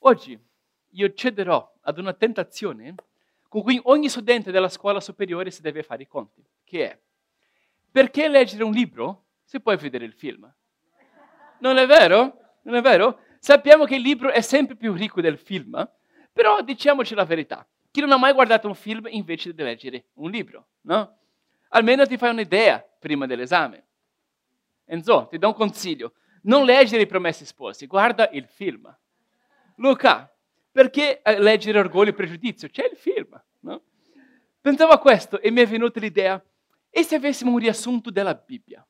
Oggi io cederò ad una tentazione con cui ogni studente della scuola superiore si deve fare i conti, che è perché leggere un libro se puoi vedere il film? Non è vero? Non è vero? Sappiamo che il libro è sempre più ricco del film, però diciamoci la verità. Chi non ha mai guardato un film invece di leggere un libro, no? Almeno ti fai un'idea prima dell'esame. Enzo, ti do un consiglio. Non leggere i promessi sposi, guarda il film. Luca, perché eh, leggere Orgoglio e Pregiudizio? C'è il film, no? Pensavo a questo e mi è venuta l'idea, e se avessimo un riassunto della Bibbia?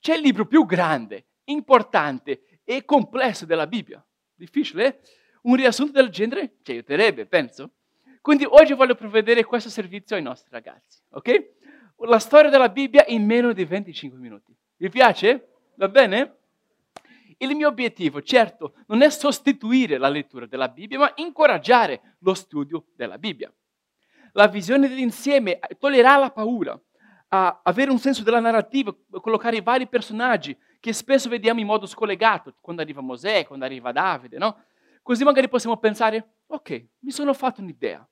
C'è il libro più grande, importante e complesso della Bibbia. Difficile? Eh? Un riassunto del genere ci aiuterebbe, penso. Quindi oggi voglio provvedere questo servizio ai nostri ragazzi, ok? La storia della Bibbia in meno di 25 minuti. Vi piace? Va bene? Il mio obiettivo, certo, non è sostituire la lettura della Bibbia, ma incoraggiare lo studio della Bibbia. La visione dell'insieme toglierà la paura, a avere un senso della narrativa, collocare i vari personaggi che spesso vediamo in modo scollegato, quando arriva Mosè, quando arriva Davide, no? Così magari possiamo pensare, ok, mi sono fatto un'idea.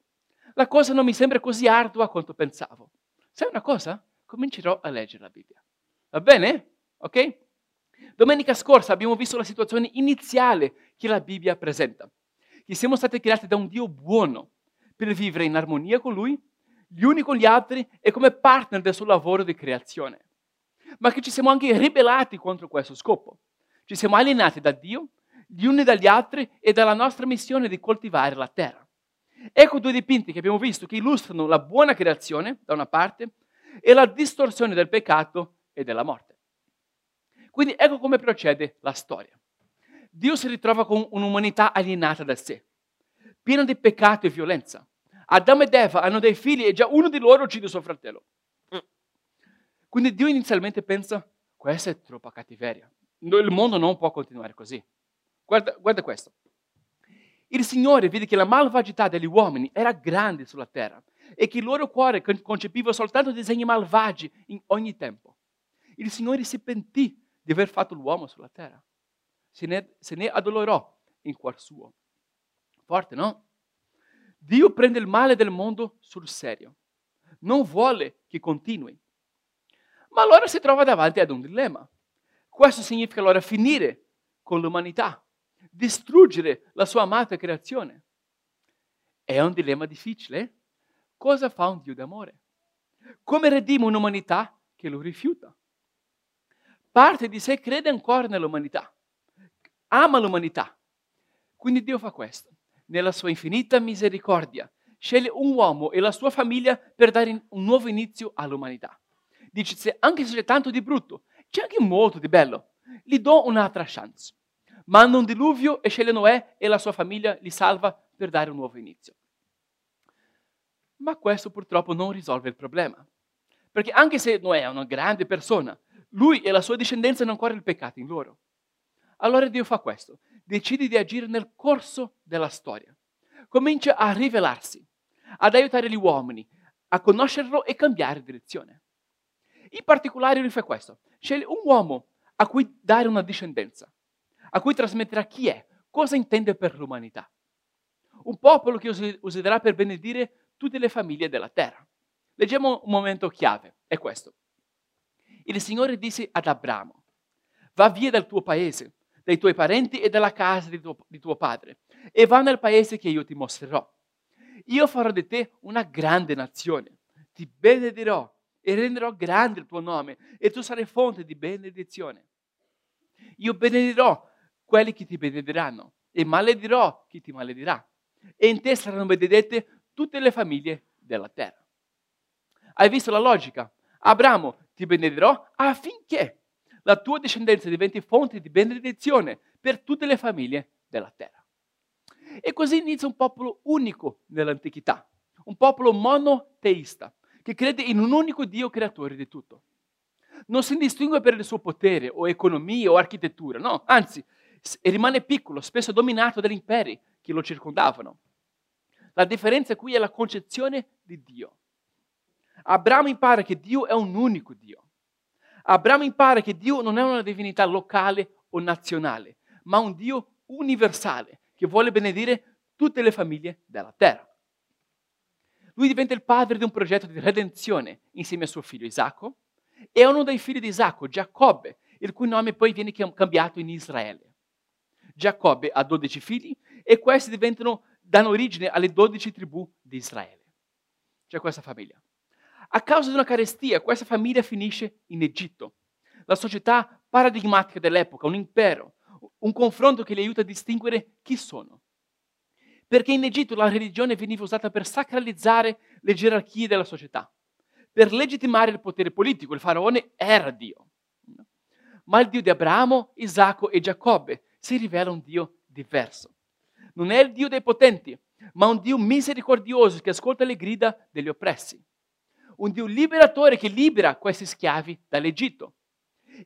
La cosa non mi sembra così ardua quanto pensavo. Sai una cosa? Comincerò a leggere la Bibbia. Va bene? Ok? Domenica scorsa abbiamo visto la situazione iniziale che la Bibbia presenta, che siamo stati creati da un Dio buono per vivere in armonia con Lui, gli uni con gli altri e come partner del suo lavoro di creazione, ma che ci siamo anche ribellati contro questo scopo. Ci siamo alienati da Dio, gli uni dagli altri e dalla nostra missione di coltivare la terra. Ecco due dipinti che abbiamo visto che illustrano la buona creazione, da una parte, e la distorsione del peccato e della morte. Quindi ecco come procede la storia. Dio si ritrova con un'umanità alienata da sé, piena di peccato e violenza. Adamo ed Eva hanno dei figli e già uno di loro uccide suo fratello. Quindi Dio inizialmente pensa, questa è troppa cattiveria. Il mondo non può continuare così. Guarda, guarda questo. Il Signore vede che la malvagità degli uomini era grande sulla terra e che il loro cuore concepiva soltanto disegni malvagi in ogni tempo. Il Signore si pentì di aver fatto l'uomo sulla terra. Se ne, se ne addolorò in cuor suo. Forte, no? Dio prende il male del mondo sul serio. Non vuole che continui. Ma allora si trova davanti ad un dilemma. Questo significa allora finire con l'umanità, distruggere la sua amata creazione. È un dilemma difficile. Cosa fa un Dio d'amore? Come redime un'umanità che lo rifiuta? Parte di sé crede ancora nell'umanità, ama l'umanità. Quindi Dio fa questo. Nella sua infinita misericordia sceglie un uomo e la sua famiglia per dare un nuovo inizio all'umanità. Dice, se anche se c'è tanto di brutto, c'è anche molto di bello. Gli do un'altra chance. Manda un diluvio e sceglie Noè e la sua famiglia li salva per dare un nuovo inizio. Ma questo purtroppo non risolve il problema. Perché anche se Noè è una grande persona, lui e la sua discendenza hanno ancora il peccato in loro. Allora Dio fa questo, decide di agire nel corso della storia. Comincia a rivelarsi, ad aiutare gli uomini a conoscerlo e cambiare direzione. In particolare lui fa questo, sceglie un uomo a cui dare una discendenza, a cui trasmetterà chi è, cosa intende per l'umanità. Un popolo che userà per benedire tutte le famiglie della terra. Leggiamo un momento chiave, è questo. Il Signore disse ad Abramo, va via dal tuo paese, dai tuoi parenti e dalla casa di tuo, di tuo padre, e va nel paese che io ti mostrerò. Io farò di te una grande nazione, ti benedirò e renderò grande il tuo nome, e tu sarai fonte di benedizione. Io benedirò quelli che ti benediranno, e maledirò chi ti maledirà. E in te saranno benedette tutte le famiglie della terra. Hai visto la logica? Abramo, ti benedirò affinché la tua discendenza diventi fonte di benedizione per tutte le famiglie della terra. E così inizia un popolo unico nell'antichità, un popolo monoteista, che crede in un unico Dio creatore di tutto. Non si distingue per il suo potere o economia o architettura, no, anzi, rimane piccolo, spesso dominato dagli imperi che lo circondavano. La differenza qui è la concezione di Dio. Abramo impara che Dio è un unico Dio. Abramo impara che Dio non è una divinità locale o nazionale, ma un Dio universale che vuole benedire tutte le famiglie della terra. Lui diventa il padre di un progetto di redenzione insieme a suo figlio Isacco e uno dei figli di Isacco, Giacobbe, il cui nome poi viene cambiato in Israele. Giacobbe ha 12 figli e questi diventano, danno origine alle 12 tribù di Israele. C'è questa famiglia. A causa di una carestia, questa famiglia finisce in Egitto, la società paradigmatica dell'epoca, un impero, un confronto che li aiuta a distinguere chi sono. Perché in Egitto la religione veniva usata per sacralizzare le gerarchie della società, per legittimare il potere politico. Il faraone era Dio. Ma il Dio di Abramo, Isacco e Giacobbe si rivela un Dio diverso. Non è il Dio dei potenti, ma un Dio misericordioso che ascolta le grida degli oppressi. Un Dio liberatore che libera questi schiavi dall'Egitto.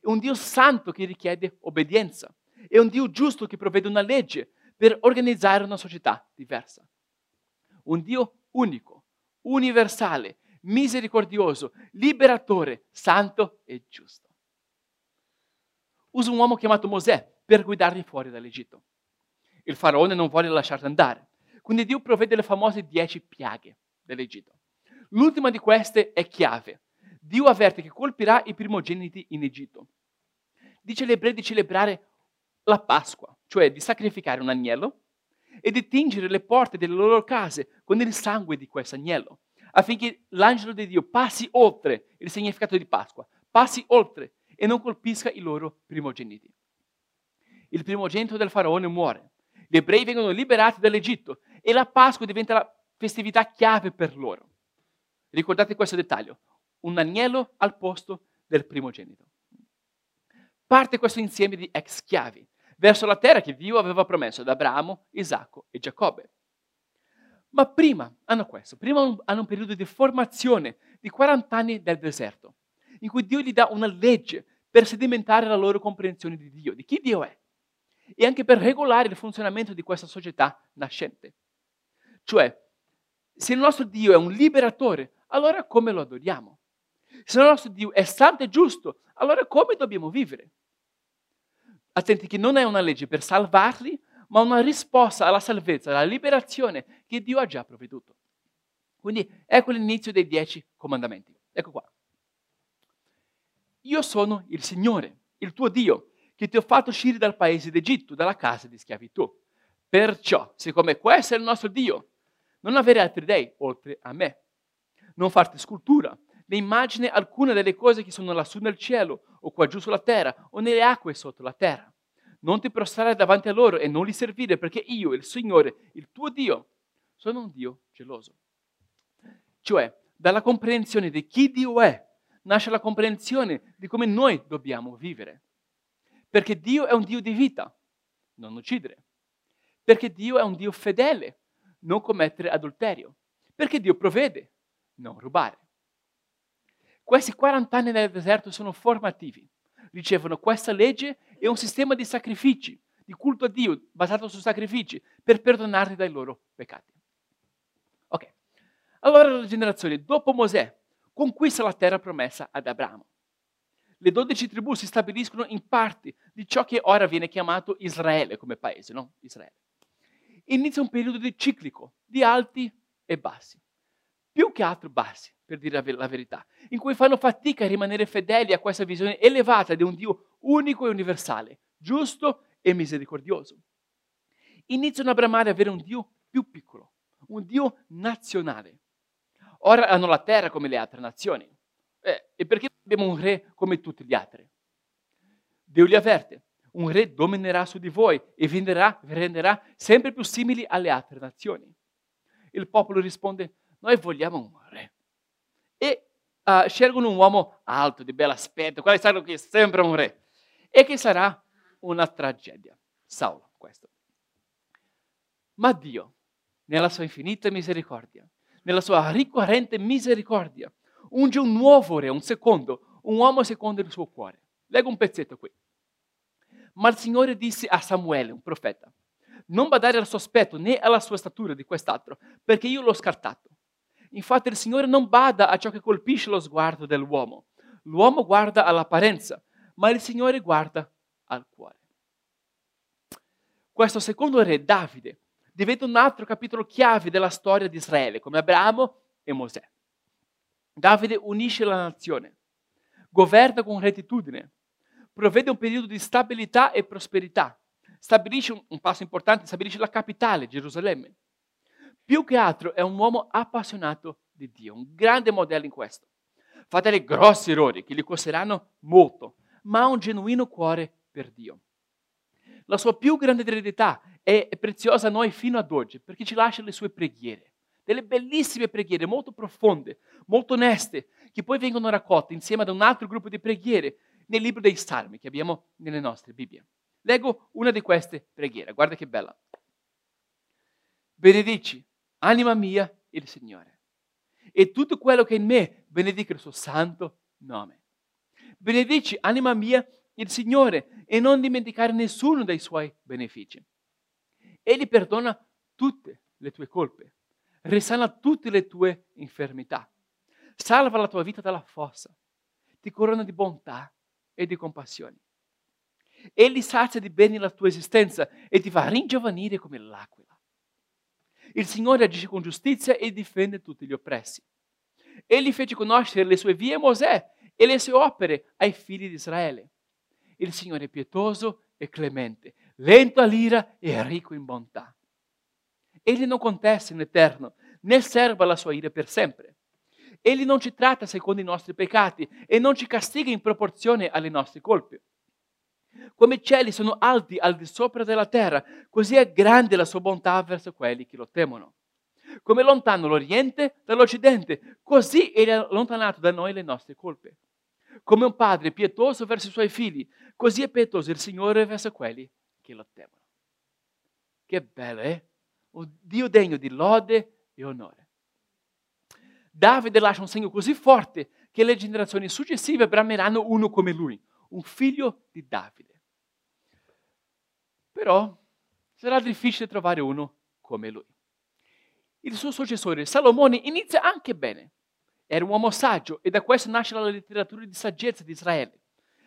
Un Dio santo che richiede obbedienza. E un Dio giusto che provvede una legge per organizzare una società diversa. Un Dio unico, universale, misericordioso, liberatore, santo e giusto. Usa un uomo chiamato Mosè per guidarli fuori dall'Egitto. Il faraone non vuole lasciarli andare, quindi Dio provvede le famose dieci piaghe dell'Egitto. L'ultima di queste è chiave. Dio avverte che colpirà i primogeniti in Egitto. Dice agli ebrei di celebrare la Pasqua, cioè di sacrificare un agnello e di tingere le porte delle loro case con il sangue di questo agnello, affinché l'angelo di Dio passi oltre il significato di Pasqua, passi oltre e non colpisca i loro primogeniti. Il primogenito del faraone muore, gli ebrei vengono liberati dall'Egitto e la Pasqua diventa la festività chiave per loro. Ricordate questo dettaglio, un agnello al posto del primogenito. Parte questo insieme di ex schiavi verso la terra che Dio aveva promesso ad Abramo, Isacco e Giacobbe. Ma prima hanno questo, prima hanno un periodo di formazione di 40 anni del deserto, in cui Dio gli dà una legge per sedimentare la loro comprensione di Dio, di chi Dio è, e anche per regolare il funzionamento di questa società nascente. Cioè, se il nostro Dio è un liberatore, allora come lo adoriamo? Se il nostro Dio è santo e giusto, allora come dobbiamo vivere? Attenti che non è una legge per salvarli, ma una risposta alla salvezza, alla liberazione che Dio ha già provveduto. Quindi ecco l'inizio dei dieci comandamenti. Ecco qua. Io sono il Signore, il tuo Dio, che ti ho fatto uscire dal paese d'Egitto, dalla casa di schiavitù. Perciò, siccome questo è il nostro Dio, non avere altri dei oltre a me. Non farti scultura, né immagine alcuna delle cose che sono lassù nel cielo, o qua giù sulla terra, o nelle acque sotto la terra. Non ti prostrare davanti a loro e non li servire, perché io, il Signore, il tuo Dio, sono un Dio geloso. Cioè, dalla comprensione di chi Dio è, nasce la comprensione di come noi dobbiamo vivere. Perché Dio è un Dio di vita, non uccidere. Perché Dio è un Dio fedele, non commettere adulterio. Perché Dio provvede, non rubare. Questi 40 anni nel deserto sono formativi. Ricevono questa legge e un sistema di sacrifici, di culto a Dio basato su sacrifici, per perdonarli dai loro peccati. Ok, allora la generazione dopo Mosè conquista la terra promessa ad Abramo. Le dodici tribù si stabiliscono in parti di ciò che ora viene chiamato Israele come paese, no? Israele. Inizia un periodo ciclico, di alti e bassi, più che altro bassi per dire la verità, in cui fanno fatica a rimanere fedeli a questa visione elevata di un Dio unico e universale, giusto e misericordioso. Iniziano a bramare avere un Dio più piccolo, un Dio nazionale. Ora hanno la terra come le altre nazioni. Eh, e perché abbiamo un re come tutti gli altri? Dio li avverte. Un re dominerà su di voi e vi renderà, vi renderà sempre più simili alle altre nazioni. Il popolo risponde, noi vogliamo un re e uh, scelgono un uomo alto, di bell'aspetto, quale sanno che sembra un re, e che sarà una tragedia. Saulo, questo. Ma Dio, nella sua infinita misericordia, nella sua ricorrente misericordia, unge un nuovo re, un secondo, un uomo secondo il suo cuore. Leggo un pezzetto qui. Ma il Signore disse a Samuele, un profeta, non badare al suo aspetto né alla sua statura di quest'altro, perché io l'ho scartato. Infatti il Signore non bada a ciò che colpisce lo sguardo dell'uomo. L'uomo guarda all'apparenza, ma il Signore guarda al cuore. questo secondo re, Davide, diventa un altro capitolo chiave della storia di Israele, come Abramo e Mosè. Davide unisce la nazione, governa con rettitudine, provvede un periodo di stabilità e prosperità, stabilisce un, passo importante, stabilisce la capitale, Gerusalemme. Più che altro è un uomo appassionato di Dio, un grande modello in questo. Fa delle grossi errori che gli costeranno molto, ma ha un genuino cuore per Dio. La sua più grande eredità è preziosa a noi fino ad oggi perché ci lascia le sue preghiere, delle bellissime preghiere molto profonde, molto oneste, che poi vengono raccolte insieme ad un altro gruppo di preghiere nel libro dei Salmi che abbiamo nelle nostre Bibbie. Leggo una di queste preghiere, guarda che bella. Benedici, anima mia, il Signore, e tutto quello che è in me benedica il suo santo nome. Benedici, anima mia, il Signore e non dimenticare nessuno dei suoi benefici. Egli perdona tutte le tue colpe, risana tutte le tue infermità, salva la tua vita dalla fossa, ti corona di bontà e di compassione. Egli sazia di bene la tua esistenza e ti fa ringiovanire come l'aquila. Il Signore agisce con giustizia e difende tutti gli oppressi. Egli fece conoscere le sue vie a Mosè e le sue opere ai figli di Israele. Il Signore è pietoso e clemente, lento all'ira e ricco in bontà. Egli non contesta in eterno, né serba la sua ira per sempre. Egli non ci tratta secondo i nostri peccati e non ci castiga in proporzione alle nostre colpe. Come i cieli sono alti al di sopra della terra, così è grande la sua bontà verso quelli che lo temono. Come lontano l'Oriente dall'Occidente, così ha allontanato da noi le nostre colpe. Come un padre pietoso verso i suoi figli, così è pietoso il Signore verso quelli che lo temono. Che bello, eh? Un Dio degno di lode e onore. Davide lascia un segno così forte che le generazioni successive brameranno uno come lui, un figlio di Davide. Però sarà difficile trovare uno come lui. Il suo successore Salomone inizia anche bene. Era un uomo saggio e da questo nasce la letteratura di saggezza di Israele,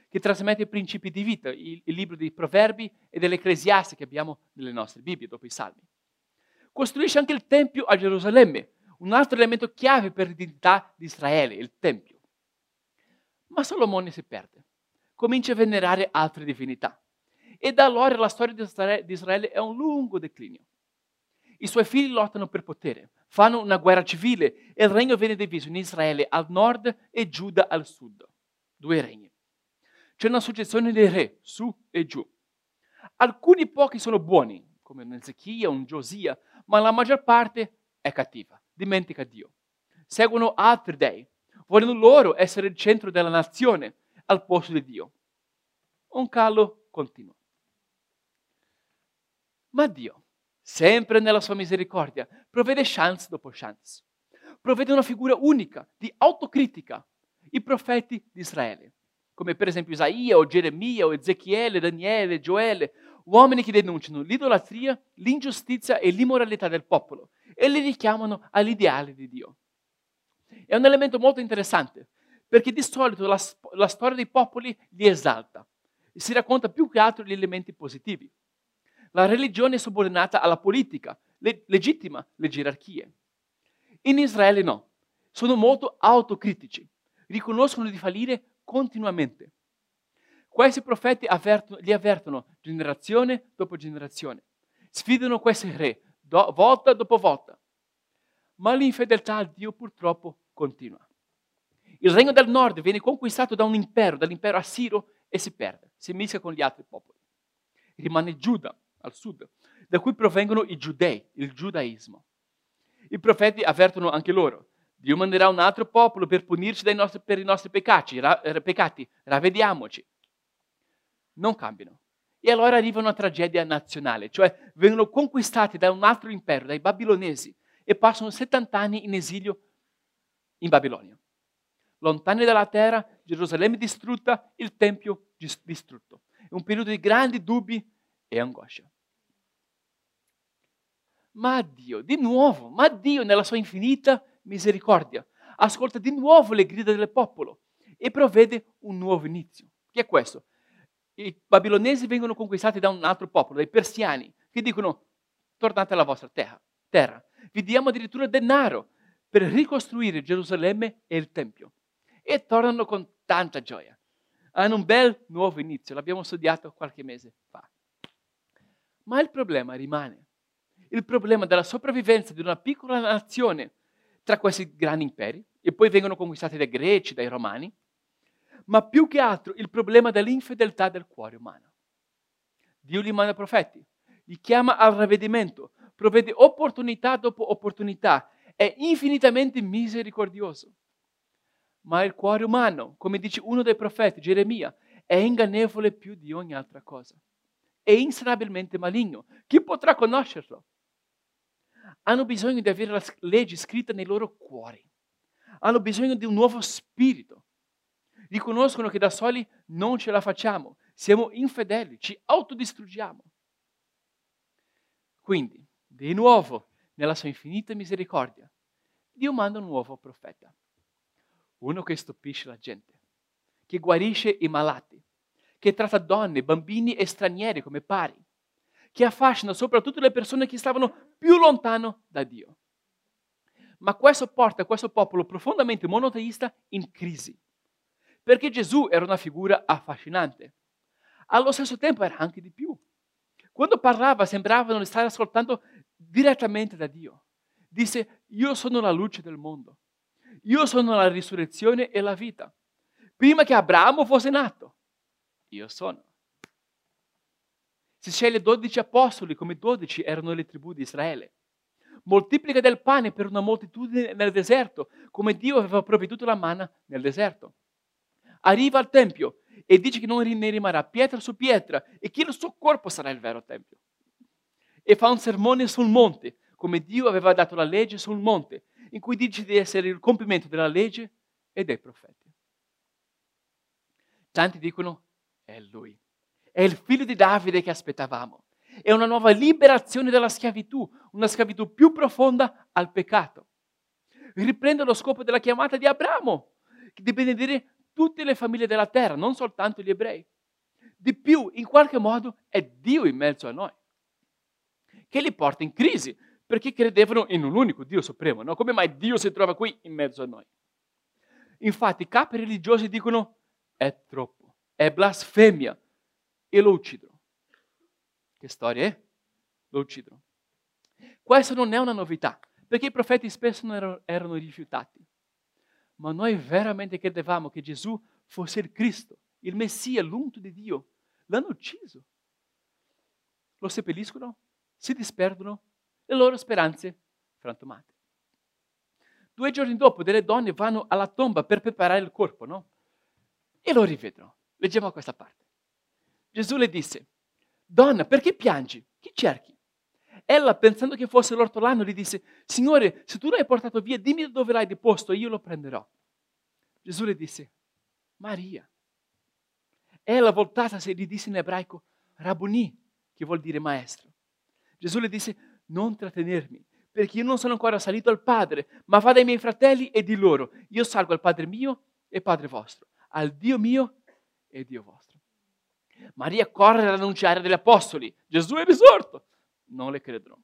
che trasmette i principi di vita, il, il libro dei proverbi e dell'Ecclesiaste che abbiamo nelle nostre Bibbie dopo i salmi. Costruisce anche il Tempio a Gerusalemme, un altro elemento chiave per l'identità di Israele, il Tempio. Ma Salomone si perde, comincia a venerare altre divinità e da allora la storia di Israele è un lungo declinio. I suoi figli lottano per potere, fanno una guerra civile e il regno viene diviso in Israele al nord e Giuda al sud. Due regni. C'è una successione di re, su e giù. Alcuni pochi sono buoni, come un Ezechia, un Giosia, ma la maggior parte è cattiva, dimentica Dio. Seguono altri dei, vogliono loro essere il centro della nazione al posto di Dio. Un calo continuo. Ma Dio sempre nella sua misericordia, provvede chance dopo chance. Provvede una figura unica di autocritica, i profeti di Israele, come per esempio Isaia o Geremia o Ezechiele, Daniele, Gioele, uomini che denunciano l'idolatria, l'ingiustizia e l'immoralità del popolo e li richiamano all'ideale di Dio. È un elemento molto interessante, perché di solito la, la storia dei popoli li esalta e si racconta più che altro gli elementi positivi. La religione è subordinata alla politica, le- legittima le gerarchie. In Israele no, sono molto autocritici, riconoscono di fallire continuamente. Questi profeti avvertono, li avvertono generazione dopo generazione, sfidano questi re do, volta dopo volta, ma l'infedeltà a Dio purtroppo continua. Il regno del nord viene conquistato da un impero, dall'impero assiro, e si perde, si mischia con gli altri popoli. Rimane Giuda, al sud, da cui provengono i giudei, il giudaismo. I profeti avvertono anche loro. Dio manderà un altro popolo per punirci nostri, per i nostri peccati, ra, eh, peccati, ravvediamoci. Non cambiano. E allora arriva una tragedia nazionale, cioè vengono conquistati da un altro impero, dai babilonesi, e passano 70 anni in esilio in Babilonia. Lontani dalla terra, Gerusalemme distrutta, il Tempio distrutto. È un periodo di grandi dubbi e angoscia. Ma Dio, di nuovo, ma Dio nella sua infinita misericordia ascolta di nuovo le grida del popolo e provvede un nuovo inizio. Che è questo? i babilonesi vengono conquistati da un altro popolo, dai persiani, che dicono tornate alla vostra terra. terra. Vi diamo addirittura denaro per ricostruire Gerusalemme e il Tempio. E tornano con tanta gioia. Hanno un bel nuovo inizio, l'abbiamo studiato qualche mese fa. Ma il problema rimane. Il problema della sopravvivenza di una piccola nazione tra questi grandi imperi, e poi vengono conquistati dai greci, dai romani, ma più che altro il problema dell'infedeltà del cuore umano. Dio gli manda profeti, li chiama al ravvedimento, provvede opportunità dopo opportunità, è infinitamente misericordioso. Ma il cuore umano, come dice uno dei profeti, Geremia, è ingannevole più di ogni altra cosa. È insanabilmente maligno. Chi potrà conoscerlo? Hanno bisogno di avere la legge scritta nei loro cuori. Hanno bisogno di un nuovo spirito riconoscono che da soli non ce la facciamo, siamo infedeli, ci autodistruggiamo. Quindi, di nuovo, nella sua infinita misericordia, Dio manda un nuovo profeta, uno che stupisce la gente, che guarisce i malati, che tratta donne, bambini e stranieri come pari, che affascina soprattutto le persone che stavano più lontano da Dio. Ma questo porta questo popolo profondamente monoteista in crisi perché Gesù era una figura affascinante. Allo stesso tempo era anche di più. Quando parlava sembrava non stare ascoltando direttamente da Dio. Disse, io sono la luce del mondo, io sono la risurrezione e la vita. Prima che Abramo fosse nato, io sono. Si sceglie dodici apostoli come dodici erano le tribù di Israele. Moltiplica del pane per una moltitudine nel deserto, come Dio aveva provveduto la manna nel deserto arriva al Tempio e dice che non ne rimarrà pietra su pietra e che il suo corpo sarà il vero Tempio. E fa un sermone sul monte, come Dio aveva dato la legge sul monte, in cui dice di essere il compimento della legge e dei profeti. Tanti dicono, è lui, è il figlio di Davide che aspettavamo. È una nuova liberazione dalla schiavitù, una schiavitù più profonda al peccato. Riprende lo scopo della chiamata di Abramo, di benedire tutte le famiglie della terra, non soltanto gli ebrei. Di più, in qualche modo, è Dio in mezzo a noi, che li porta in crisi, perché credevano in un unico Dio supremo. No? Come mai Dio si trova qui in mezzo a noi? Infatti, i capi religiosi dicono è troppo, è blasfemia e lo uccidono. Che storia è? Lo uccidono. Questa non è una novità, perché i profeti spesso erano, erano rifiutati ma noi veramente credevamo che Gesù fosse il Cristo, il Messia, l'unto di Dio. L'hanno ucciso. Lo seppelliscono, si disperdono, le loro speranze frantumate. Due giorni dopo delle donne vanno alla tomba per preparare il corpo, no? E lo rivedono. Leggiamo questa parte. Gesù le disse, donna, perché piangi? Chi cerchi? Ella, pensando che fosse l'ortolano, gli disse, Signore, se tu l'hai portato via, dimmi dove l'hai deposto io lo prenderò. Gesù le disse, Maria. Ella, voltatasi, gli disse in ebraico, Rabuni, che vuol dire maestro. Gesù le disse, non trattenermi, perché io non sono ancora salito al Padre, ma vada ai miei fratelli e di loro, io salgo al Padre mio e Padre vostro, al Dio mio e Dio vostro. Maria corre ad annunciare degli apostoli, Gesù è risorto non le credono.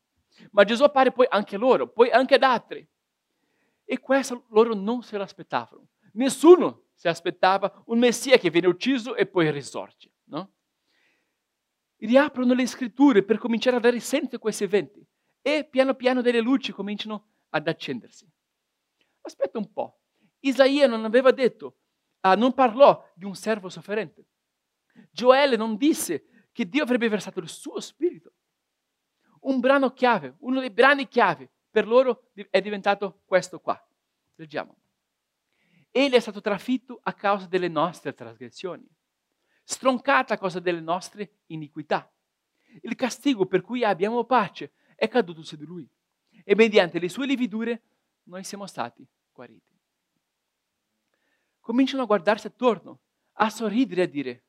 Ma Gesù appare poi anche a loro, poi anche ad altri. E questo loro non se l'aspettavano. Nessuno si aspettava un Messia che viene ucciso e poi risorge. No? Riaprono le scritture per cominciare a dare senso a questi eventi e piano piano delle luci cominciano ad accendersi. Aspetta un po'. Isaia non aveva detto, ah, non parlò di un servo sofferente. Gioele non disse che Dio avrebbe versato il suo spirito un brano chiave, uno dei brani chiave per loro è diventato questo qua. Leggiamo. Egli è stato trafitto a causa delle nostre trasgressioni, stroncato a causa delle nostre iniquità. Il castigo per cui abbiamo pace è caduto su di lui e mediante le sue lividure noi siamo stati guariti. Cominciano a guardarsi attorno, a sorridere e a dire,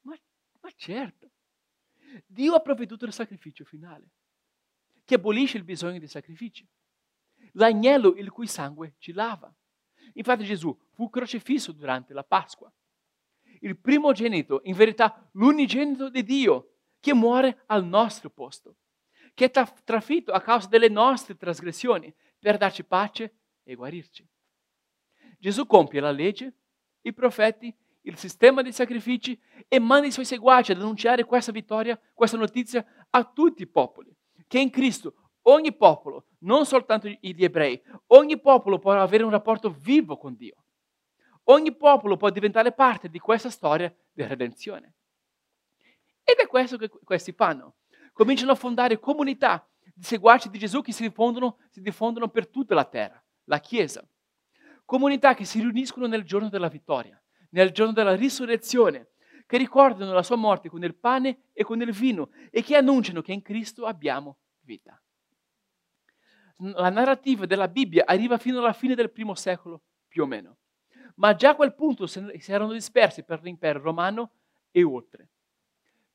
ma, ma certo, Dio ha provveduto il sacrificio finale, che abolisce il bisogno di sacrifici. L'agnello il cui sangue ci lava. Infatti Gesù fu crocifisso durante la Pasqua. il primogenito, in verità l'unigenito di Dio, che muore al nostro posto, che è trafitto a causa delle nostre trasgressioni per darci pace e guarirci. Gesù compie la legge, i profeti, il sistema dei sacrifici e manda i suoi seguaci ad annunciare questa vittoria, questa notizia a tutti i popoli, che in Cristo ogni popolo, non soltanto gli ebrei, ogni popolo può avere un rapporto vivo con Dio. Ogni popolo può diventare parte di questa storia di redenzione. Ed è questo che questi fanno. Cominciano a fondare comunità di seguaci di Gesù che si diffondono, si diffondono per tutta la terra, la Chiesa. Comunità che si riuniscono nel giorno della vittoria, nel giorno della risurrezione, che ricordano la sua morte con il pane e con il vino e che annunciano che in Cristo abbiamo vita. La narrativa della Bibbia arriva fino alla fine del primo secolo, più o meno ma già a quel punto si erano dispersi per l'impero romano e oltre.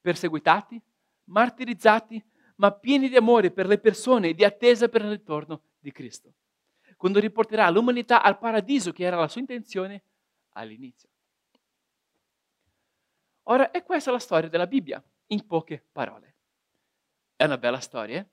Perseguitati, martirizzati, ma pieni di amore per le persone e di attesa per il ritorno di Cristo, quando riporterà l'umanità al paradiso che era la sua intenzione all'inizio. Ora, è questa la storia della Bibbia, in poche parole. È una bella storia, eh?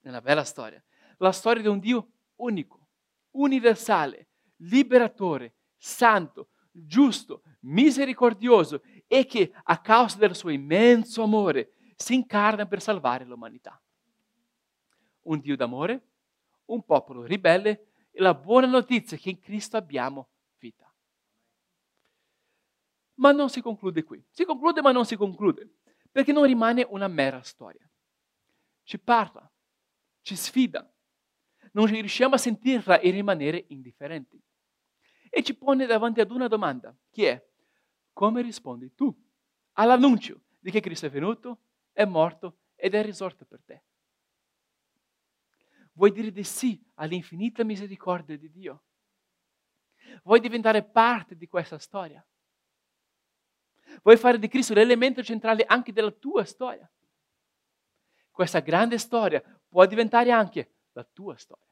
È una bella storia. La storia di un Dio unico, universale, liberatore, santo, giusto, misericordioso e che a causa del suo immenso amore si incarna per salvare l'umanità. Un Dio d'amore, un popolo ribelle e la buona notizia che in Cristo abbiamo vita. Ma non si conclude qui. Si conclude ma non si conclude, perché non rimane una mera storia. Ci parla, ci sfida. Non riusciamo a sentirla e rimanere indifferenti e ci pone davanti ad una domanda, che è come rispondi tu all'annuncio di che Cristo è venuto, è morto ed è risorto per te? Vuoi dire di sì all'infinita misericordia di Dio? Vuoi diventare parte di questa storia? Vuoi fare di Cristo l'elemento centrale anche della tua storia? Questa grande storia può diventare anche la tua storia.